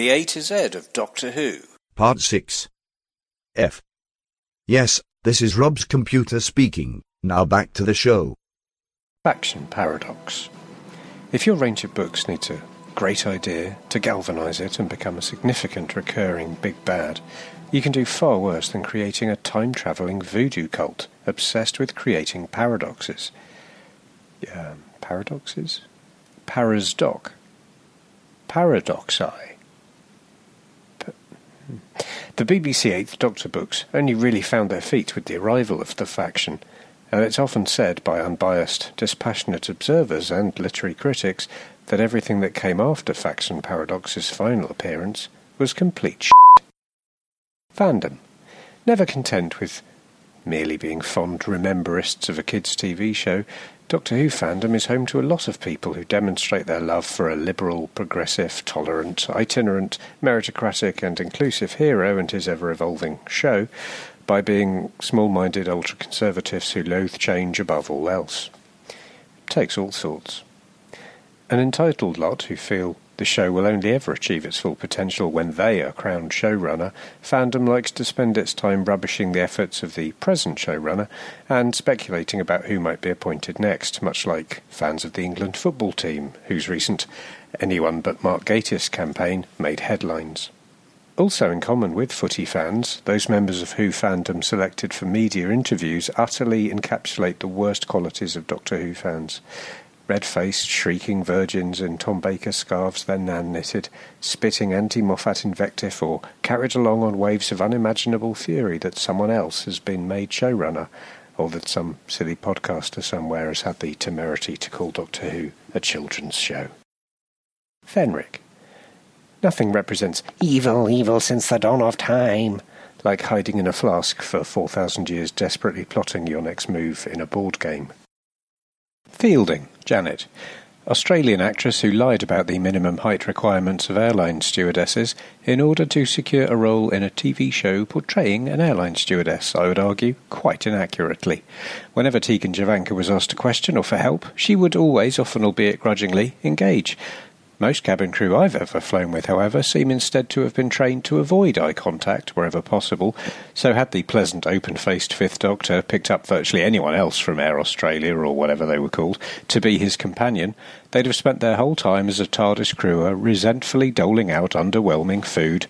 The A to Z of Doctor Who. Part 6. F. Yes, this is Rob's computer speaking. Now back to the show. Faction Paradox. If your range of books needs a great idea to galvanise it and become a significant recurring big bad, you can do far worse than creating a time travelling voodoo cult obsessed with creating paradoxes. Um, paradoxes? Parasdoc. Paradoxi. The BBC Eighth Doctor books only really found their feet with the arrival of the faction, and it's often said by unbiased, dispassionate observers and literary critics that everything that came after Faction Paradox's final appearance was complete shit. Fandom. Never content with merely being fond rememberists of a kids' TV show, Doctor Who fandom is home to a lot of people who demonstrate their love for a liberal, progressive, tolerant, itinerant, meritocratic, and inclusive hero and his ever evolving show by being small minded ultra conservatives who loathe change above all else. It takes all sorts. An entitled lot who feel the show will only ever achieve its full potential when they are crowned showrunner. Fandom likes to spend its time rubbishing the efforts of the present showrunner and speculating about who might be appointed next, much like fans of the England football team, whose recent Anyone But Mark Gatiss campaign made headlines. Also, in common with footy fans, those members of Who fandom selected for media interviews utterly encapsulate the worst qualities of Doctor Who fans red faced, shrieking virgins in Tom Baker scarves their nan knitted, spitting anti Moffat invective, or carried along on waves of unimaginable fury that someone else has been made showrunner, or that some silly podcaster somewhere has had the temerity to call Doctor Who a children's show. Fenric. Nothing represents evil, evil since the dawn of time, like hiding in a flask for 4,000 years desperately plotting your next move in a board game. Fielding, Janet. Australian actress who lied about the minimum height requirements of airline stewardesses in order to secure a role in a TV show portraying an airline stewardess, I would argue, quite inaccurately. Whenever Tegan Jovanka was asked a question or for help, she would always, often albeit grudgingly, engage. Most cabin crew I've ever flown with, however, seem instead to have been trained to avoid eye contact wherever possible, so had the pleasant, open faced Fifth Doctor picked up virtually anyone else from Air Australia or whatever they were called to be his companion, they'd have spent their whole time as a TARDIS crewer resentfully doling out underwhelming food,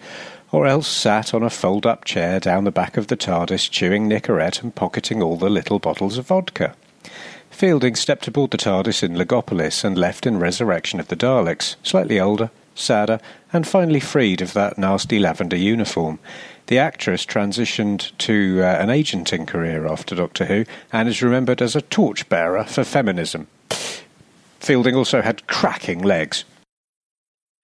or else sat on a fold up chair down the back of the TARDIS chewing Nicorette and pocketing all the little bottles of vodka. Fielding stepped aboard the TARDIS in Logopolis and left in Resurrection of the Daleks, slightly older, sadder, and finally freed of that nasty lavender uniform. The actress transitioned to uh, an agenting career after Doctor Who and is remembered as a torchbearer for feminism. Fielding also had cracking legs.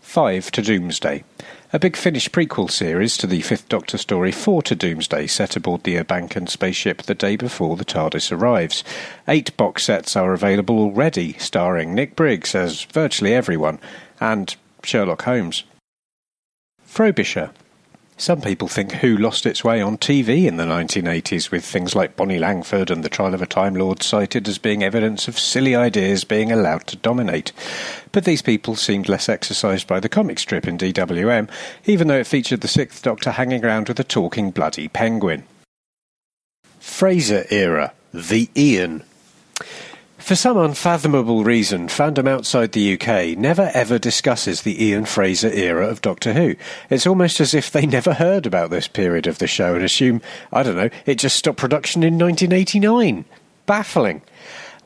5 to Doomsday. A Big Finish prequel series to the Fifth Doctor story 4 to Doomsday set aboard the Urbankan spaceship the day before the TARDIS arrives. Eight box sets are available already, starring Nick Briggs as virtually everyone, and Sherlock Holmes. Frobisher. Some people think Who lost its way on TV in the 1980s, with things like Bonnie Langford and the Trial of a Time Lord cited as being evidence of silly ideas being allowed to dominate. But these people seemed less exercised by the comic strip in DWM, even though it featured the Sixth Doctor hanging around with a talking bloody penguin. Fraser era, the Ian. For some unfathomable reason, fandom outside the UK never ever discusses the Ian Fraser era of Doctor Who. It's almost as if they never heard about this period of the show and assume, I don't know, it just stopped production in 1989. Baffling.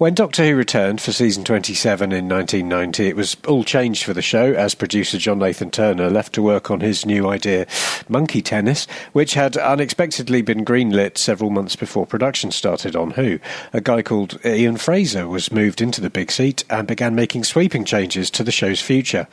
When Doctor Who returned for season 27 in 1990, it was all changed for the show as producer John Nathan Turner left to work on his new idea, Monkey Tennis, which had unexpectedly been greenlit several months before production started on Who. A guy called Ian Fraser was moved into the big seat and began making sweeping changes to the show's future.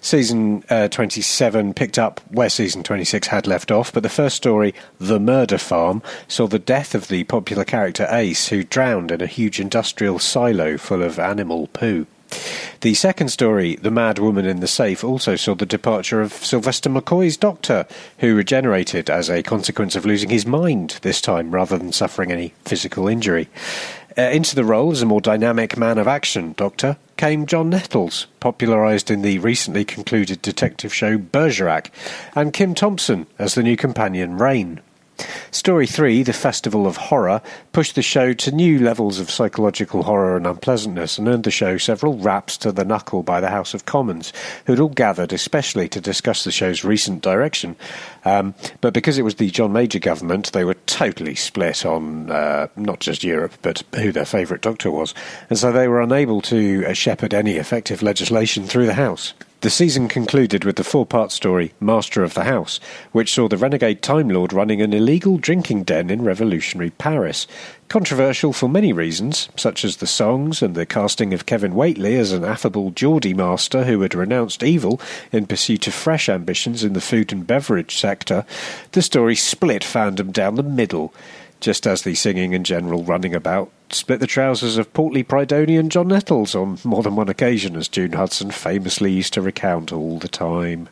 Season uh, 27 picked up where season 26 had left off, but the first story, The Murder Farm, saw the death of the popular character Ace, who drowned in a huge industrial silo full of animal poo. The second story, The Mad Woman in the Safe, also saw the departure of Sylvester McCoy's doctor, who regenerated as a consequence of losing his mind this time rather than suffering any physical injury. Uh, into the role as a more dynamic man of action doctor came John Nettles, popularised in the recently concluded detective show Bergerac, and Kim Thompson as the new companion Rain. Story 3, The Festival of Horror, pushed the show to new levels of psychological horror and unpleasantness and earned the show several raps to the knuckle by the House of Commons, who had all gathered especially to discuss the show's recent direction. Um, but because it was the John Major government, they were totally split on uh, not just Europe, but who their favourite doctor was. And so they were unable to uh, shepherd any effective legislation through the House. The season concluded with the four part story Master of the House, which saw the renegade Time Lord running an illegal drinking den in revolutionary Paris. Controversial for many reasons, such as the songs and the casting of Kevin Whately as an affable Geordie master who had renounced evil in pursuit of fresh ambitions in the food and beverage sector, the story split fandom down the middle just as the singing and general running about split the trousers of portly Prydonian John Nettles on more than one occasion, as June Hudson famously used to recount all the time.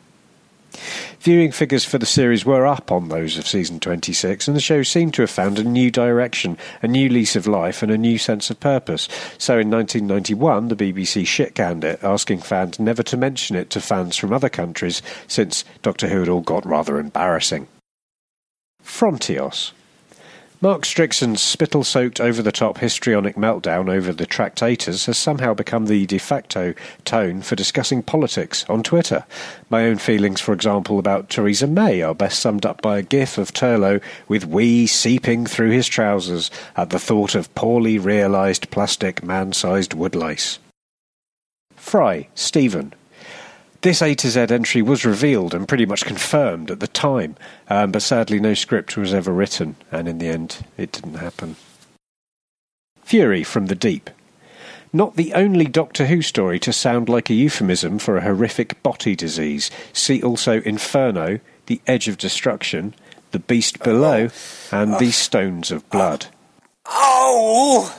Viewing figures for the series were up on those of season 26, and the show seemed to have found a new direction, a new lease of life, and a new sense of purpose. So in 1991, the BBC shit canned it, asking fans never to mention it to fans from other countries, since Doctor Who had all got rather embarrassing. Frontios. Mark Strickson's spittle soaked over the top histrionic meltdown over the Tractators has somehow become the de facto tone for discussing politics on Twitter. My own feelings, for example, about Theresa May are best summed up by a gif of Turlough with wee seeping through his trousers at the thought of poorly realised plastic man sized woodlice. Fry, Stephen. This A to Z entry was revealed and pretty much confirmed at the time, um, but sadly no script was ever written, and in the end it didn't happen. Fury from the Deep. Not the only Doctor Who story to sound like a euphemism for a horrific body disease. See also Inferno, The Edge of Destruction, The Beast Below, and The Stones of Blood. Oh!